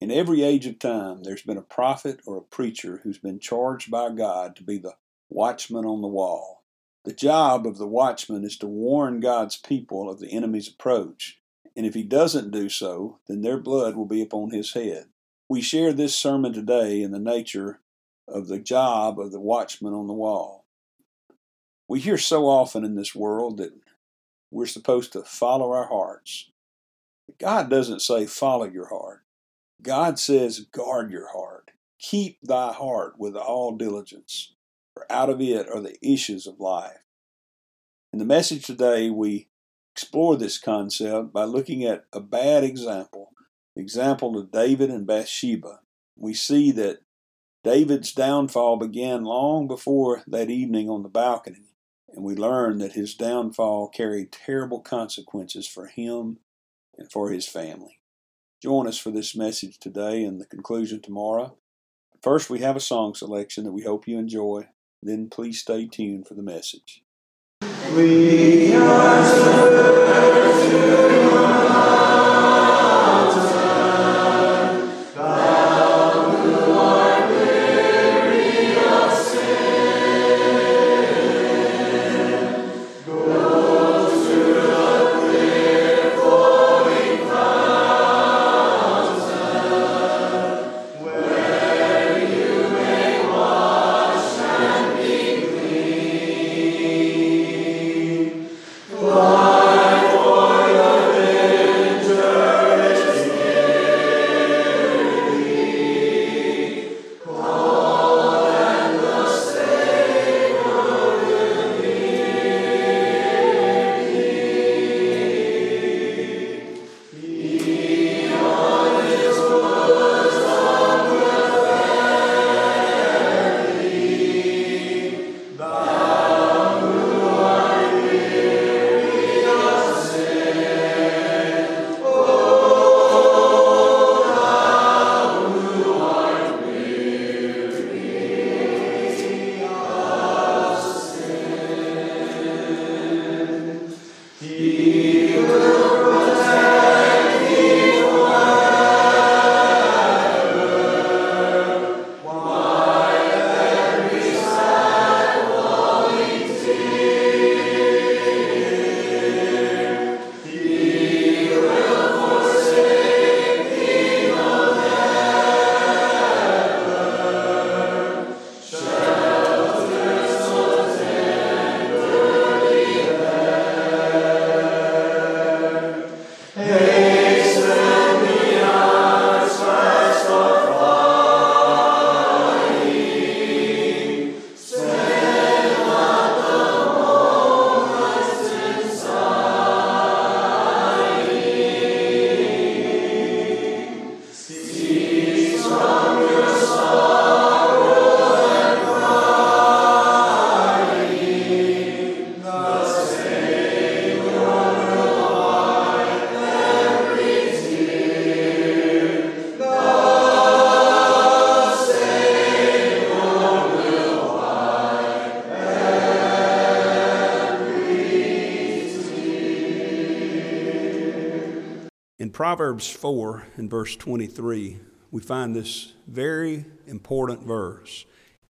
In every age of time, there's been a prophet or a preacher who's been charged by God to be the watchman on the wall. The job of the watchman is to warn God's people of the enemy's approach, and if he doesn't do so, then their blood will be upon his head. We share this sermon today in the nature of the job of the watchman on the wall. We hear so often in this world that we're supposed to follow our hearts. God doesn't say follow your heart. God says, guard your heart. Keep thy heart with all diligence, for out of it are the issues of life. In the message today, we explore this concept by looking at a bad example, the example of David and Bathsheba. We see that David's downfall began long before that evening on the balcony, and we learn that his downfall carried terrible consequences for him and for his family. Join us for this message today and the conclusion tomorrow. First, we have a song selection that we hope you enjoy. Then, please stay tuned for the message. We In Proverbs 4 and verse 23, we find this very important verse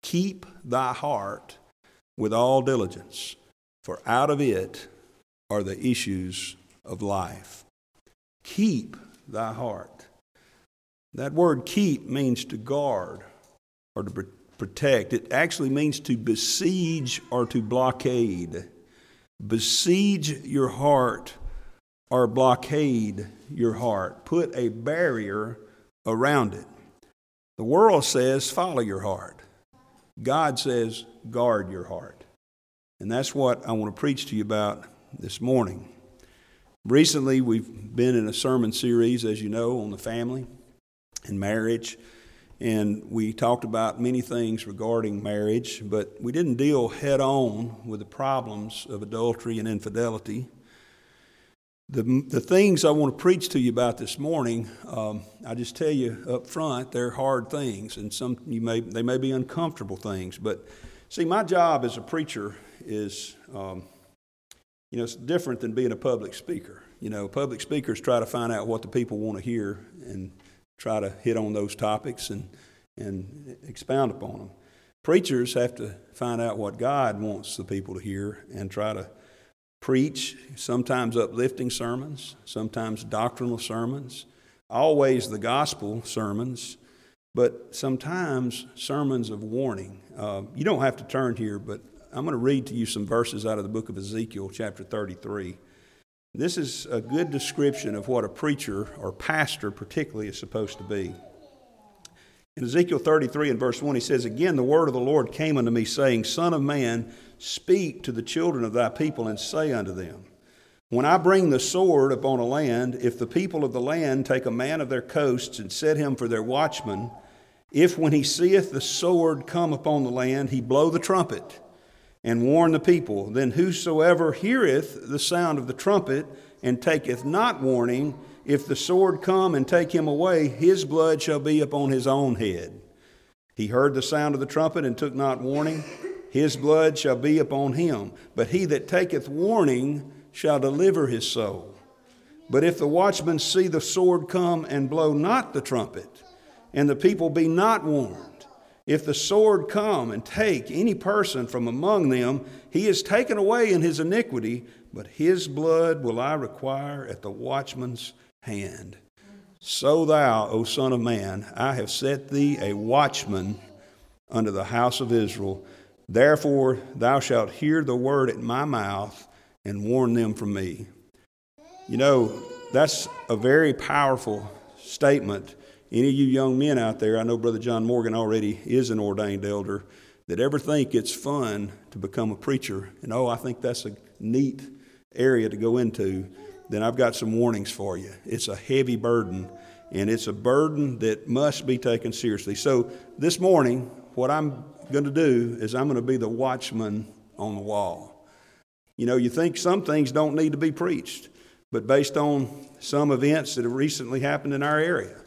Keep thy heart with all diligence, for out of it are the issues of life. Keep thy heart. That word keep means to guard or to protect. It actually means to besiege or to blockade. Besiege your heart or blockade your heart. Put a barrier around it. The world says, follow your heart. God says, guard your heart. And that's what I want to preach to you about this morning. Recently, we've been in a sermon series, as you know, on the family and marriage. And we talked about many things regarding marriage, but we didn't deal head on with the problems of adultery and infidelity. The, the things I want to preach to you about this morning, um, I just tell you up front, they're hard things, and some you may they may be uncomfortable things. But see, my job as a preacher is, um, you know, it's different than being a public speaker. You know, public speakers try to find out what the people want to hear and try to hit on those topics and, and expound upon them. Preachers have to find out what God wants the people to hear and try to preach, sometimes uplifting sermons, sometimes doctrinal sermons, always the gospel sermons, but sometimes sermons of warning. Uh, you don't have to turn here, but I'm going to read to you some verses out of the book of Ezekiel, chapter 33. This is a good description of what a preacher or pastor, particularly, is supposed to be. In Ezekiel 33 and verse 1, he says, Again, the word of the Lord came unto me, saying, Son of man, speak to the children of thy people, and say unto them, When I bring the sword upon a land, if the people of the land take a man of their coasts and set him for their watchman, if when he seeth the sword come upon the land, he blow the trumpet, and warn the people. Then whosoever heareth the sound of the trumpet and taketh not warning, if the sword come and take him away, his blood shall be upon his own head. He heard the sound of the trumpet and took not warning, his blood shall be upon him. But he that taketh warning shall deliver his soul. But if the watchman see the sword come and blow not the trumpet, and the people be not warned, if the sword come and take any person from among them, he is taken away in his iniquity, but his blood will I require at the watchman's hand. So thou, O Son of Man, I have set thee a watchman unto the house of Israel. Therefore thou shalt hear the word at my mouth and warn them from me. You know, that's a very powerful statement any of you young men out there, I know Brother John Morgan already is an ordained elder, that ever think it's fun to become a preacher, and oh, I think that's a neat area to go into, then I've got some warnings for you. It's a heavy burden, and it's a burden that must be taken seriously. So this morning, what I'm going to do is I'm going to be the watchman on the wall. You know, you think some things don't need to be preached, but based on some events that have recently happened in our area,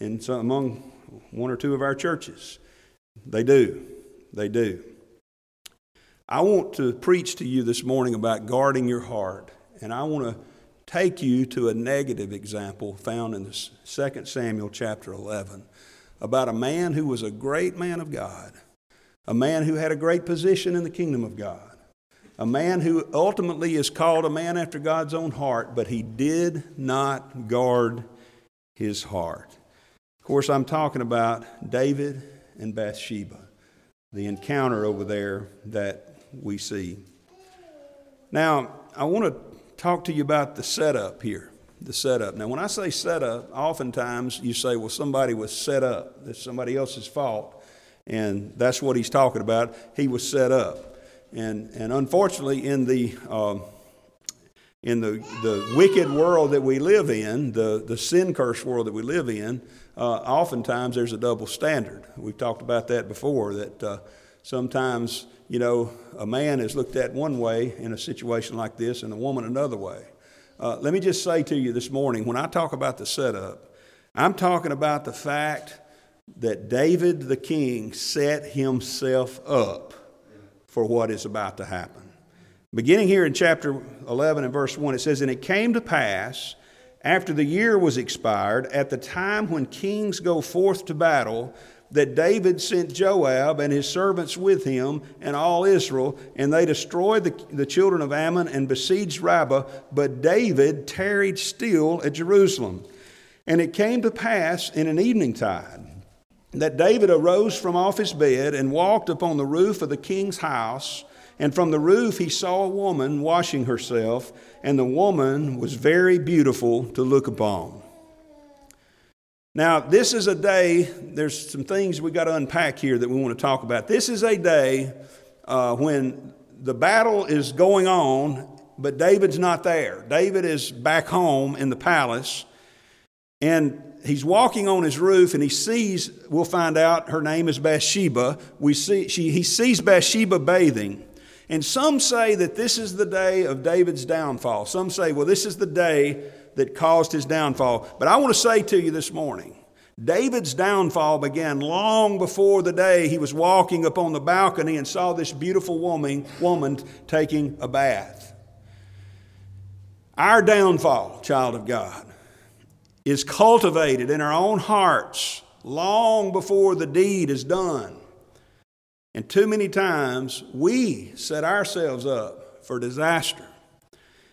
and among one or two of our churches. They do. They do. I want to preach to you this morning about guarding your heart, and I want to take you to a negative example found in 2 Samuel chapter 11 about a man who was a great man of God, a man who had a great position in the kingdom of God, a man who ultimately is called a man after God's own heart, but he did not guard his heart. Of course, I'm talking about David and Bathsheba, the encounter over there that we see. Now, I want to talk to you about the setup here. The setup. Now, when I say setup, oftentimes you say, well, somebody was set up. That's somebody else's fault. And that's what he's talking about. He was set up. And, and unfortunately, in the, um, in the, the wicked world that we live in, the, the sin cursed world that we live in, uh, oftentimes there's a double standard. We've talked about that before, that uh, sometimes, you know, a man is looked at one way in a situation like this and a woman another way. Uh, let me just say to you this morning when I talk about the setup, I'm talking about the fact that David the king set himself up for what is about to happen. Beginning here in chapter 11 and verse 1, it says, And it came to pass after the year was expired, at the time when kings go forth to battle, that David sent Joab and his servants with him and all Israel, and they destroyed the, the children of Ammon and besieged Rabbah, but David tarried still at Jerusalem. And it came to pass in an evening tide that David arose from off his bed and walked upon the roof of the king's house. And from the roof he saw a woman washing herself, and the woman was very beautiful to look upon. Now, this is a day, there's some things we got to unpack here that we want to talk about. This is a day uh, when the battle is going on, but David's not there. David is back home in the palace, and he's walking on his roof and he sees, we'll find out her name is Bathsheba. We see, she, he sees Bathsheba bathing. And some say that this is the day of David's downfall. Some say, well, this is the day that caused his downfall. But I want to say to you this morning David's downfall began long before the day he was walking upon the balcony and saw this beautiful woman, woman taking a bath. Our downfall, child of God, is cultivated in our own hearts long before the deed is done. And too many times we set ourselves up for disaster.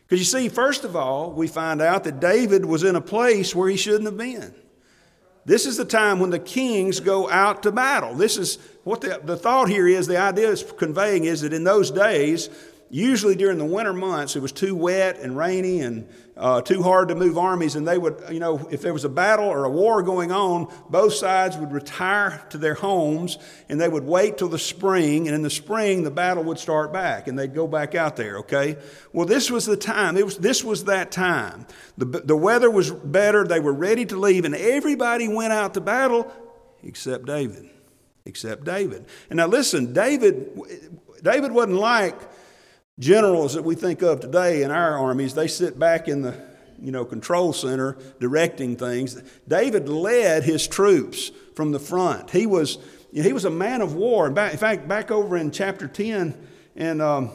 Because you see, first of all, we find out that David was in a place where he shouldn't have been. This is the time when the kings go out to battle. This is what the, the thought here is, the idea is conveying is that in those days, usually during the winter months, it was too wet and rainy and uh, too hard to move armies. And they would, you know, if there was a battle or a war going on, both sides would retire to their homes and they would wait till the spring. And in the spring, the battle would start back and they'd go back out there, okay? Well, this was the time. It was, this was that time. The, the weather was better. They were ready to leave. And everybody went out to battle except David. Except David. And now listen, David, David wasn't like, generals that we think of today in our armies, they sit back in the you know, control center directing things. David led his troops from the front. He was, he was a man of war. In fact, back over in chapter 10 and um,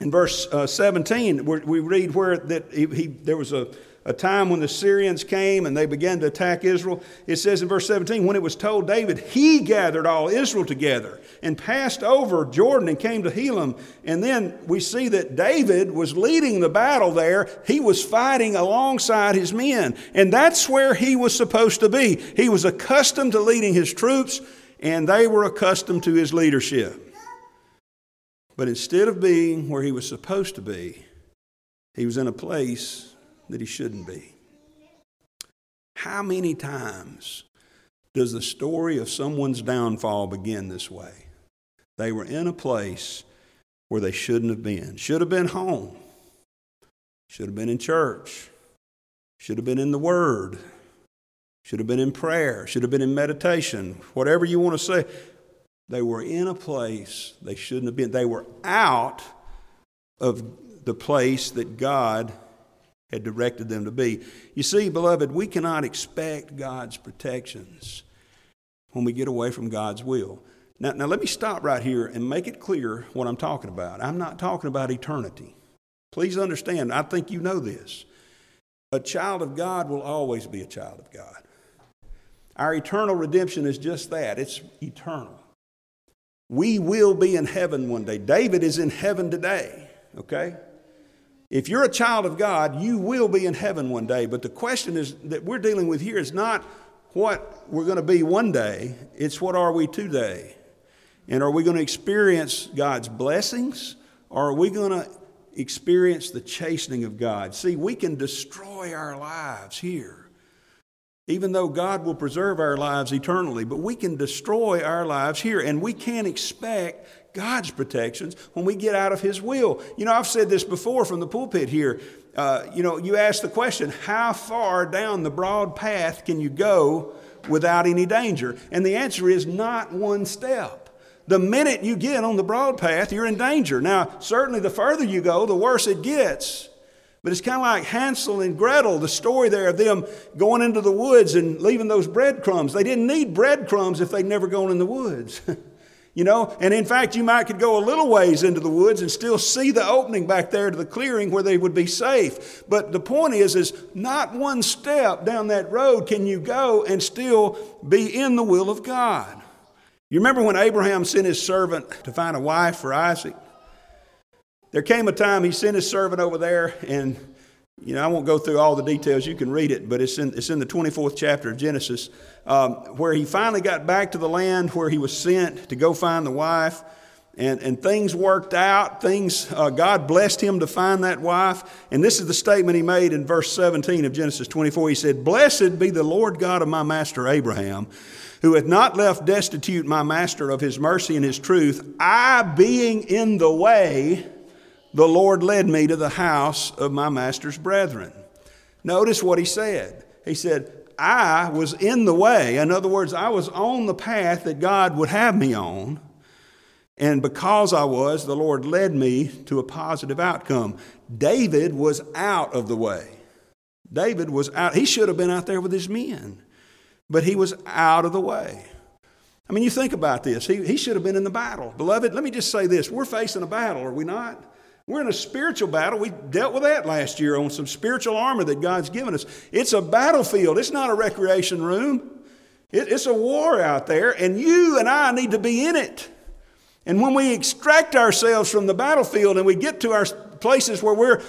in verse uh, 17, we read where that he, he, there was a, a time when the Syrians came and they began to attack Israel. It says in verse 17, when it was told David, he gathered all Israel together and passed over Jordan and came to Helam. And then we see that David was leading the battle there. He was fighting alongside his men. And that's where he was supposed to be. He was accustomed to leading his troops, and they were accustomed to his leadership. But instead of being where he was supposed to be, he was in a place that he shouldn't be. How many times does the story of someone's downfall begin this way? They were in a place where they shouldn't have been. Should have been home. Should have been in church. Should have been in the Word. Should have been in prayer. Should have been in meditation. Whatever you want to say. They were in a place they shouldn't have been. They were out of the place that God had directed them to be. You see, beloved, we cannot expect God's protections when we get away from God's will. Now, now, let me stop right here and make it clear what I'm talking about. I'm not talking about eternity. Please understand, I think you know this. A child of God will always be a child of God. Our eternal redemption is just that it's eternal. We will be in heaven one day. David is in heaven today, okay? If you're a child of God, you will be in heaven one day. But the question is that we're dealing with here is not what we're going to be one day, it's what are we today. And are we going to experience God's blessings or are we going to experience the chastening of God? See, we can destroy our lives here, even though God will preserve our lives eternally, but we can destroy our lives here and we can't expect God's protections when we get out of His will. You know, I've said this before from the pulpit here. Uh, you know, you ask the question, how far down the broad path can you go without any danger? And the answer is not one step. The minute you get on the broad path, you're in danger. Now, certainly the further you go, the worse it gets. But it's kind of like Hansel and Gretel, the story there of them going into the woods and leaving those breadcrumbs. They didn't need breadcrumbs if they'd never gone in the woods. You know, and in fact, you might could go a little ways into the woods and still see the opening back there to the clearing where they would be safe. But the point is, is not one step down that road can you go and still be in the will of God. You remember when Abraham sent his servant to find a wife for Isaac? There came a time he sent his servant over there, and you know I won't go through all the details. You can read it, but it's in it's in the 24th chapter of Genesis, um, where he finally got back to the land where he was sent to go find the wife. And, and things worked out. Things, uh, God blessed him to find that wife. And this is the statement he made in verse 17 of Genesis 24. He said, Blessed be the Lord God of my master Abraham, who hath not left destitute my master of his mercy and his truth, I being in the way, the Lord led me to the house of my master's brethren. Notice what he said. He said, I was in the way. In other words, I was on the path that God would have me on. And because I was, the Lord led me to a positive outcome. David was out of the way. David was out. He should have been out there with his men but he was out of the way. I mean, you think about this. He, he should have been in the battle. Beloved, let me just say this. We're facing a battle, are we not? We're in a spiritual battle. We dealt with that last year on some spiritual armor that God's given us. It's a battlefield, it's not a recreation room. It, it's a war out there, and you and I need to be in it. And when we extract ourselves from the battlefield and we get to our places where we're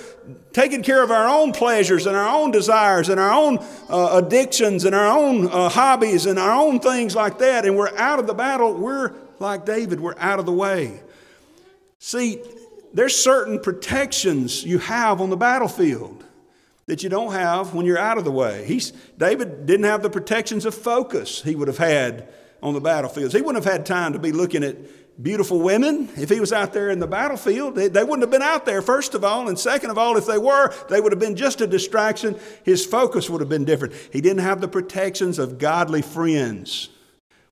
taking care of our own pleasures and our own desires and our own uh, addictions and our own uh, hobbies and our own things like that, and we're out of the battle, we're like David, we're out of the way. See, there's certain protections you have on the battlefield that you don't have when you're out of the way. He's, David didn't have the protections of focus he would have had on the battlefields. He wouldn't have had time to be looking at beautiful women. If he was out there in the battlefield, they, they, wouldn't have been out there, first of all. And second of all, if they were, they would have been just a distraction. His focus would have been different. He didn't have the protections of godly friends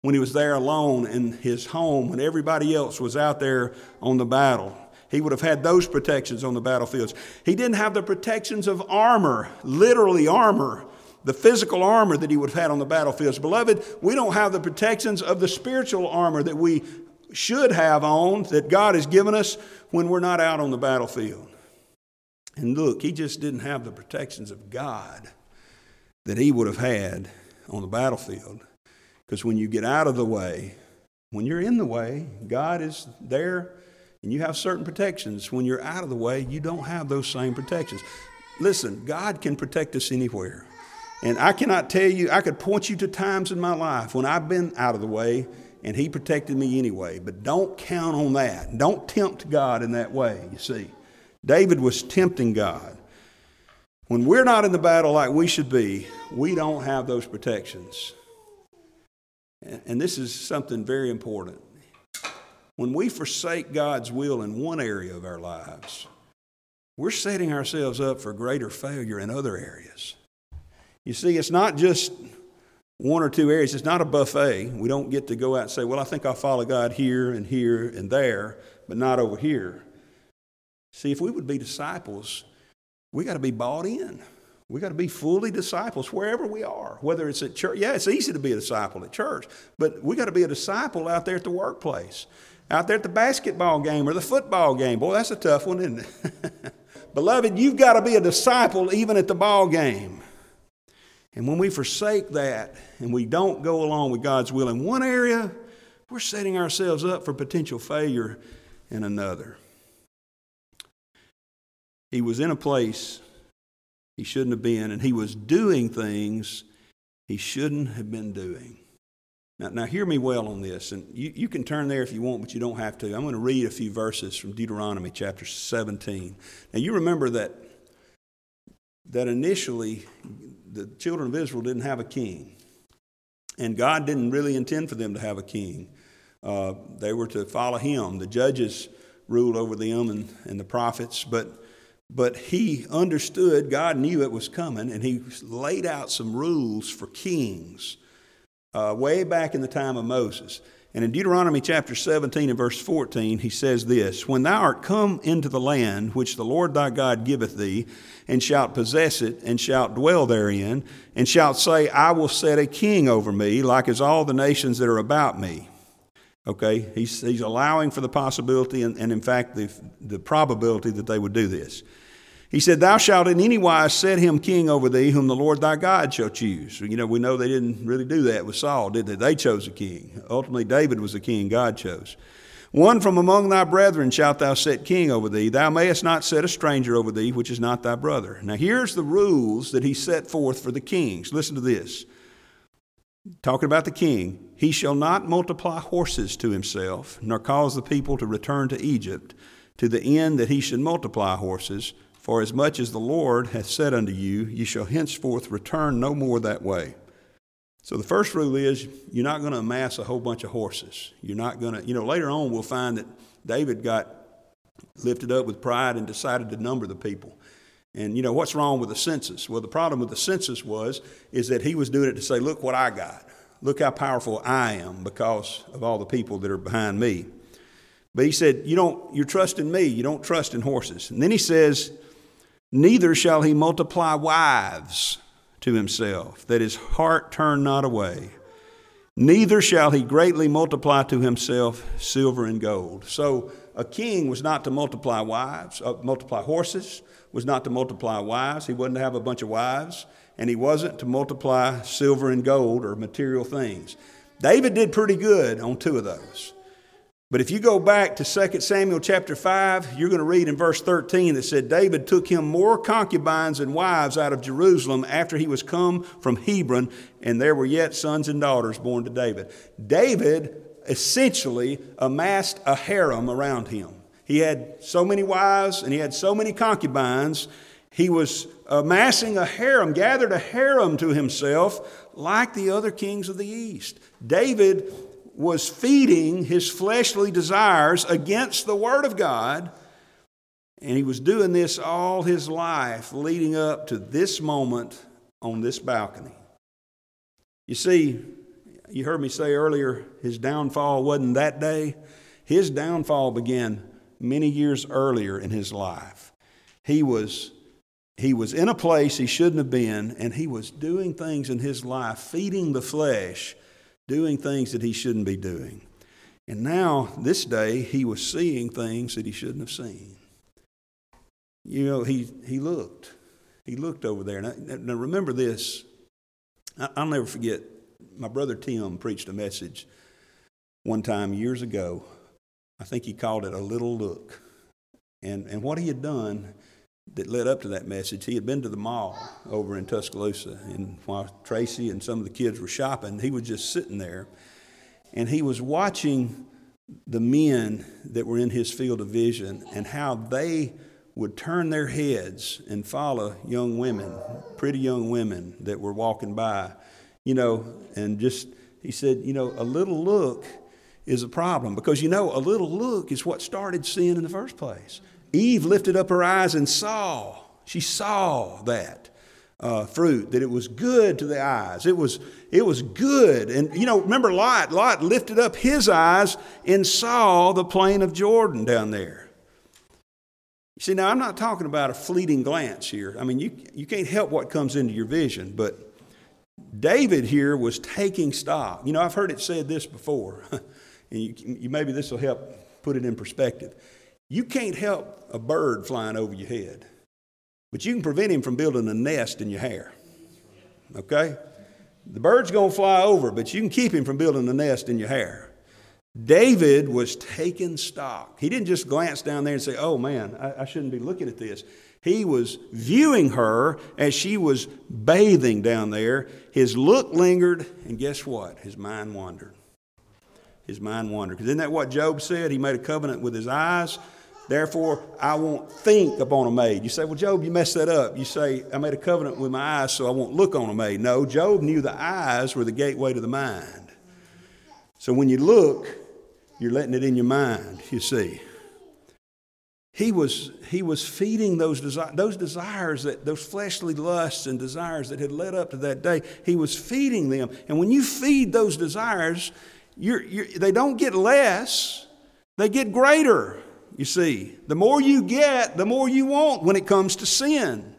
when he was there alone in his home when everybody else was out there on the battle. He would have had those protections on the battlefields. He didn't have the protections of armor, literally armor, the physical armor that he would have had on the battlefields. Beloved, we don't have the protections of the spiritual armor that we should have on that God has given us when we're not out on the battlefield. And look, he just didn't have the protections of God that he would have had on the battlefield. Because when you get out of the way, when you're in the way, God is there and you have certain protections. When you're out of the way, you don't have those same protections. Listen, God can protect us anywhere. And I cannot tell you, I could point you to times in my life when I've been out of the way and He protected me anyway. But don't count on that. Don't tempt God in that way, you see. David was tempting God. When we're not in the battle like we should be, we don't have those protections. And this is something very important. When we forsake God's will in one area of our lives, we're setting ourselves up for greater failure in other areas. You see, it's not just one or two areas. It's not a buffet. We don't get to go out and say, well, I think I'll follow God here and here and there, but not over here. See, if we would be disciples, we got to be bought in. We got to be fully disciples wherever we are, whether it's at church. Yeah, it's easy to be a disciple at church, but we got to be a disciple out there at the workplace, out there at the basketball game or the football game. Boy, that's a tough one, isn't it? Beloved, you've got to be a disciple even at the ball game. And when we forsake that and we don't go along with God's will in one area, we're setting ourselves up for potential failure in another. He was in a place he shouldn't have been, and he was doing things he shouldn't have been doing. Now, now hear me well on this, and you, you can turn there if you want, but you don't have to. I'm going to read a few verses from Deuteronomy chapter 17. Now, you remember that, that initially the children of Israel didn't have a king. And God didn't really intend for them to have a king. Uh, they were to follow him. The judges ruled over them and, and the prophets, but, but he understood, God knew it was coming, and he laid out some rules for kings uh, way back in the time of Moses. And in Deuteronomy chapter 17 and verse 14, he says this When thou art come into the land which the Lord thy God giveth thee, and shalt possess it, and shalt dwell therein, and shalt say, I will set a king over me, like as all the nations that are about me. Okay, he's, he's allowing for the possibility and, and in fact, the, the probability that they would do this. He said, Thou shalt in any wise set him king over thee, whom the Lord thy God shall choose. You know, we know they didn't really do that with Saul, did they? They chose a king. Ultimately, David was the king God chose. One from among thy brethren shalt thou set king over thee. Thou mayest not set a stranger over thee, which is not thy brother. Now, here's the rules that he set forth for the kings. Listen to this. Talking about the king, he shall not multiply horses to himself, nor cause the people to return to Egypt, to the end that he should multiply horses for as much as the Lord hath said unto you, ye shall henceforth return no more that way. So the first rule is you're not going to amass a whole bunch of horses. You're not going to, you know, later on we'll find that David got lifted up with pride and decided to number the people. And you know what's wrong with the census? Well, the problem with the census was is that he was doing it to say, "Look what I got. Look how powerful I am because of all the people that are behind me." But he said, "You don't. You're trusting me. You don't trust in horses." And then he says, Neither shall he multiply wives to himself, that his heart turn not away. Neither shall he greatly multiply to himself silver and gold. So a king was not to multiply wives, uh, multiply horses, was not to multiply wives. He wasn't to have a bunch of wives, and he wasn't to multiply silver and gold or material things. David did pretty good on two of those. But if you go back to 2 Samuel chapter 5, you're going to read in verse 13 that said, David took him more concubines and wives out of Jerusalem after he was come from Hebron, and there were yet sons and daughters born to David. David essentially amassed a harem around him. He had so many wives and he had so many concubines. He was amassing a harem, gathered a harem to himself like the other kings of the east. David was feeding his fleshly desires against the Word of God. And he was doing this all his life leading up to this moment on this balcony. You see, you heard me say earlier, his downfall wasn't that day. His downfall began many years earlier in his life. He was, he was in a place he shouldn't have been, and he was doing things in his life, feeding the flesh doing things that he shouldn't be doing. And now, this day, he was seeing things that he shouldn't have seen. You know, he, he looked. He looked over there. Now, now remember this. I'll never forget, my brother Tim preached a message one time years ago. I think he called it A Little Look. And, and what he had done that led up to that message. He had been to the mall over in Tuscaloosa, and while Tracy and some of the kids were shopping, he was just sitting there, and he was watching the men that were in his field of vision and how they would turn their heads and follow young women, pretty young women that were walking by, you know, and just, he said, you know, a little look is a problem because, you know, a little look is what started sin in the first place. Eve lifted up her eyes and saw. She saw that uh, fruit, that it was good to the eyes. It was, it was good. And, you know, remember Lot? Lot lifted up his eyes and saw the plain of Jordan down there. You see, now I'm not talking about a fleeting glance here. I mean, you, you can't help what comes into your vision, but David here was taking stock. You know, I've heard it said this before, and you, you, maybe this will help put it in perspective. You can't help a bird flying over your head, but you can prevent him from building a nest in your hair. Okay? The bird's going to fly over, but you can keep him from building a nest in your hair. David was taking stock. He didn't just glance down there and say, Oh man, I, I shouldn't be looking at this. He was viewing her as she was bathing down there. His look lingered, and guess what? His mind wandered. His mind wandered. Because isn't that what Job said? He made a covenant with his eyes Therefore, I won't think upon a maid. You say, Well, Job, you messed that up. You say, I made a covenant with my eyes, so I won't look on a maid. No, Job knew the eyes were the gateway to the mind. So when you look, you're letting it in your mind, you see. He was, he was feeding those, desi- those desires, that, those fleshly lusts and desires that had led up to that day. He was feeding them. And when you feed those desires, you're, you're, they don't get less, they get greater. You see, the more you get, the more you want when it comes to sin.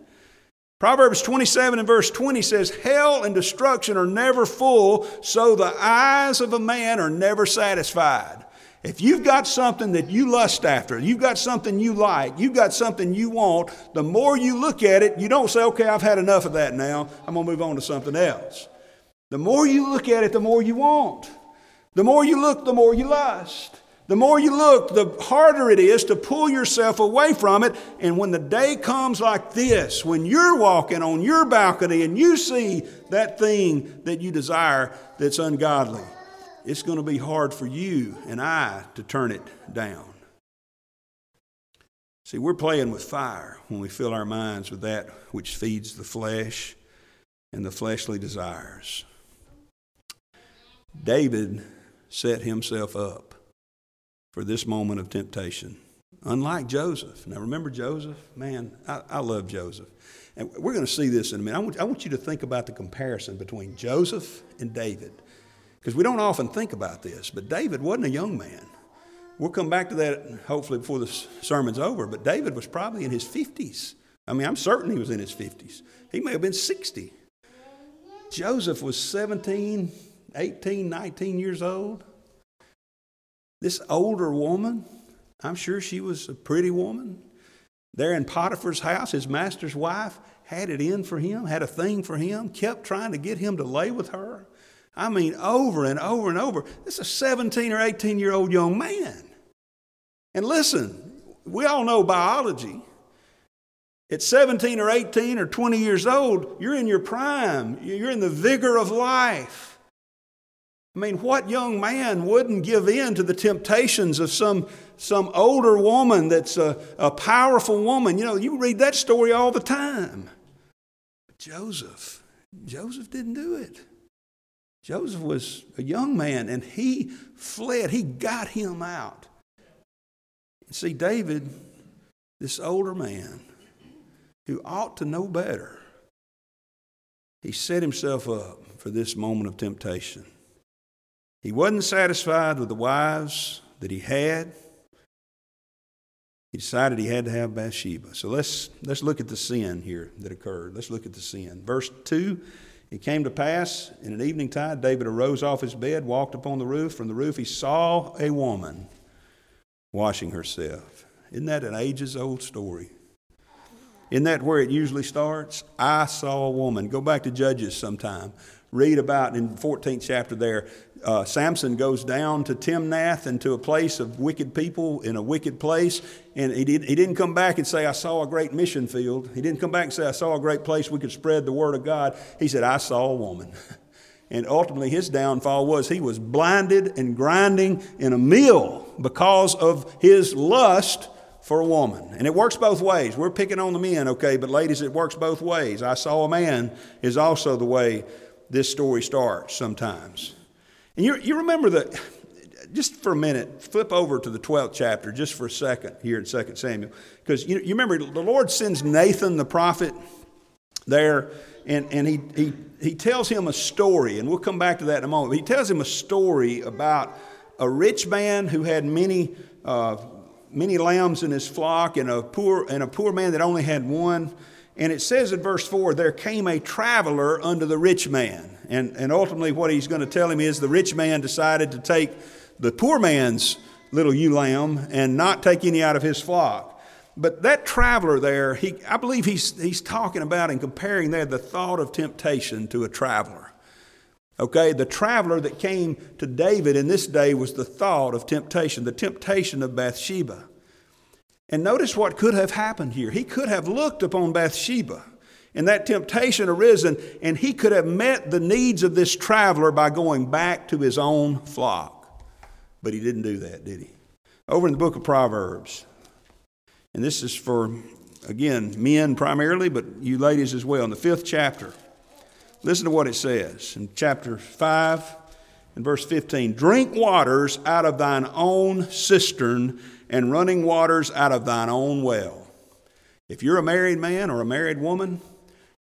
Proverbs 27 and verse 20 says, Hell and destruction are never full, so the eyes of a man are never satisfied. If you've got something that you lust after, you've got something you like, you've got something you want, the more you look at it, you don't say, okay, I've had enough of that now, I'm going to move on to something else. The more you look at it, the more you want. The more you look, the more you lust. The more you look, the harder it is to pull yourself away from it. And when the day comes like this, when you're walking on your balcony and you see that thing that you desire that's ungodly, it's going to be hard for you and I to turn it down. See, we're playing with fire when we fill our minds with that which feeds the flesh and the fleshly desires. David set himself up for this moment of temptation. Unlike Joseph. Now, remember Joseph? Man, I, I love Joseph. And we're going to see this in a minute. I want, I want you to think about the comparison between Joseph and David. Because we don't often think about this, but David wasn't a young man. We'll come back to that hopefully before the sermon's over, but David was probably in his 50s. I mean, I'm certain he was in his 50s. He may have been 60. Joseph was 17, 18, 19 years old. This older woman, I'm sure she was a pretty woman, there in Potiphar's house, his master's wife, had it in for him, had a thing for him, kept trying to get him to lay with her. I mean, over and over and over. This is a 17 or 18 year old young man. And listen, we all know biology. At 17 or 18 or 20 years old, you're in your prime, you're in the vigor of life. I mean, what young man wouldn't give in to the temptations of some, some older woman that's a, a powerful woman? You know, you read that story all the time. But Joseph, Joseph didn't do it. Joseph was a young man and he fled. He got him out. See, David, this older man who ought to know better, he set himself up for this moment of temptation. He wasn't satisfied with the wives that he had. He decided he had to have Bathsheba. So let's, let's look at the sin here that occurred. Let's look at the sin. Verse 2 It came to pass in an evening tide, David arose off his bed, walked upon the roof. From the roof, he saw a woman washing herself. Isn't that an ages old story? Isn't that where it usually starts? I saw a woman. Go back to Judges sometime read about in the 14th chapter there. Uh, Samson goes down to Timnath and to a place of wicked people in a wicked place. And he, did, he didn't come back and say, I saw a great mission field. He didn't come back and say, I saw a great place we could spread the word of God. He said, I saw a woman. And ultimately, his downfall was he was blinded and grinding in a mill because of his lust for a woman. And it works both ways. We're picking on the men, okay, but ladies, it works both ways. I saw a man is also the way this story starts sometimes. And you, you remember that, just for a minute, flip over to the 12th chapter just for a second here in 2 Samuel. Because you, you remember the Lord sends Nathan the prophet there, and, and he, he, he tells him a story, and we'll come back to that in a moment. He tells him a story about a rich man who had many, uh, many lambs in his flock, and a, poor, and a poor man that only had one. And it says in verse 4 there came a traveler unto the rich man. And, and ultimately, what he's going to tell him is the rich man decided to take the poor man's little ewe lamb and not take any out of his flock. But that traveler there, he, I believe he's, he's talking about and comparing there the thought of temptation to a traveler. Okay, the traveler that came to David in this day was the thought of temptation, the temptation of Bathsheba. And notice what could have happened here. He could have looked upon Bathsheba and that temptation arisen, and he could have met the needs of this traveler by going back to his own flock. But he didn't do that, did he? Over in the book of Proverbs, and this is for, again, men primarily, but you ladies as well, in the fifth chapter. Listen to what it says in chapter 5 and verse 15 Drink waters out of thine own cistern and running waters out of thine own well. If you're a married man or a married woman,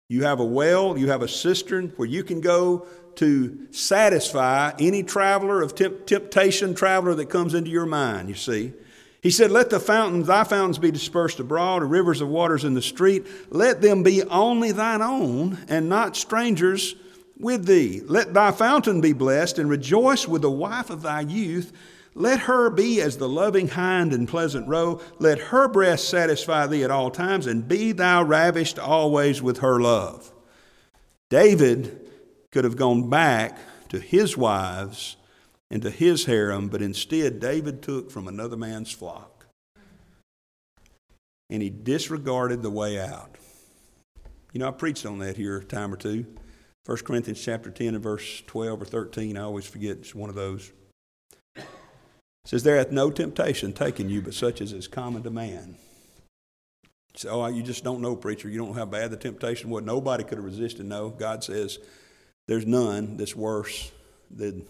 you have a well, you have a cistern where you can go to satisfy any traveler of temp- temptation traveler that comes into your mind, you see. He said, Let the fountains, thy fountains be dispersed abroad, rivers of waters in the street. Let them be only thine own, and not strangers with thee. Let thy fountain be blessed, and rejoice with the wife of thy youth. Let her be as the loving hind and pleasant roe. Let her breast satisfy thee at all times, and be thou ravished always with her love. David could have gone back to his wives and to his harem, but instead David took from another man's flock. And he disregarded the way out. You know, I preached on that here a time or two. 1 Corinthians chapter 10 and verse 12 or 13, I always forget, it's one of those. It says, There hath no temptation taken you but such as is common to man. So oh, you just don't know, preacher. You don't know how bad the temptation was. Nobody could have resisted. No, God says there's none that's worse than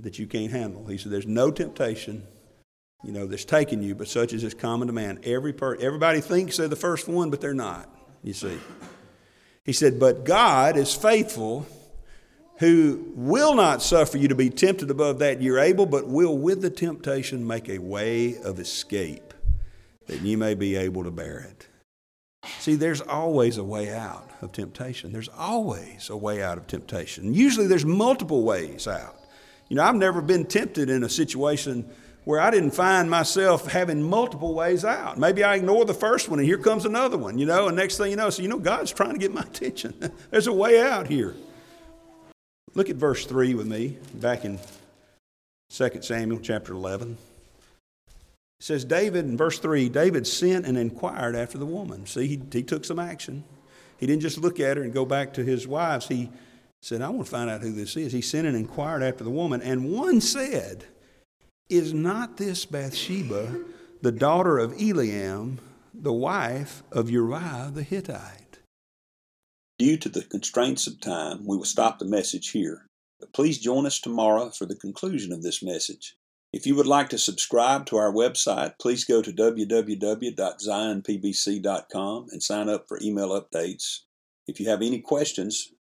that you can't handle. He said there's no temptation, you know, that's taking you, but such as is common to man. Every per, everybody thinks they're the first one, but they're not. You see. He said, But God is faithful, who will not suffer you to be tempted above that you're able, but will with the temptation make a way of escape, that you may be able to bear it. See, there's always a way out of temptation. There's always a way out of temptation. Usually there's multiple ways out. You know, I've never been tempted in a situation where I didn't find myself having multiple ways out. Maybe I ignore the first one and here comes another one, you know, and next thing you know, so you know, God's trying to get my attention. There's a way out here. Look at verse 3 with me, back in 2 Samuel chapter 11. It says, David, in verse 3, David sent and inquired after the woman. See, he, he took some action. He didn't just look at her and go back to his wives. He said, I want to find out who this is. He sent and inquired after the woman, and one said, is not this Bathsheba the daughter of Eliam, the wife of Uriah the Hittite? Due to the constraints of time, we will stop the message here. But please join us tomorrow for the conclusion of this message. If you would like to subscribe to our website, please go to www.zionpbc.com and sign up for email updates. If you have any questions,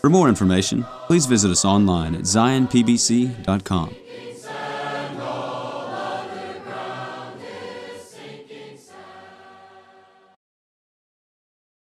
For more information, please visit us online at zionpbc.com.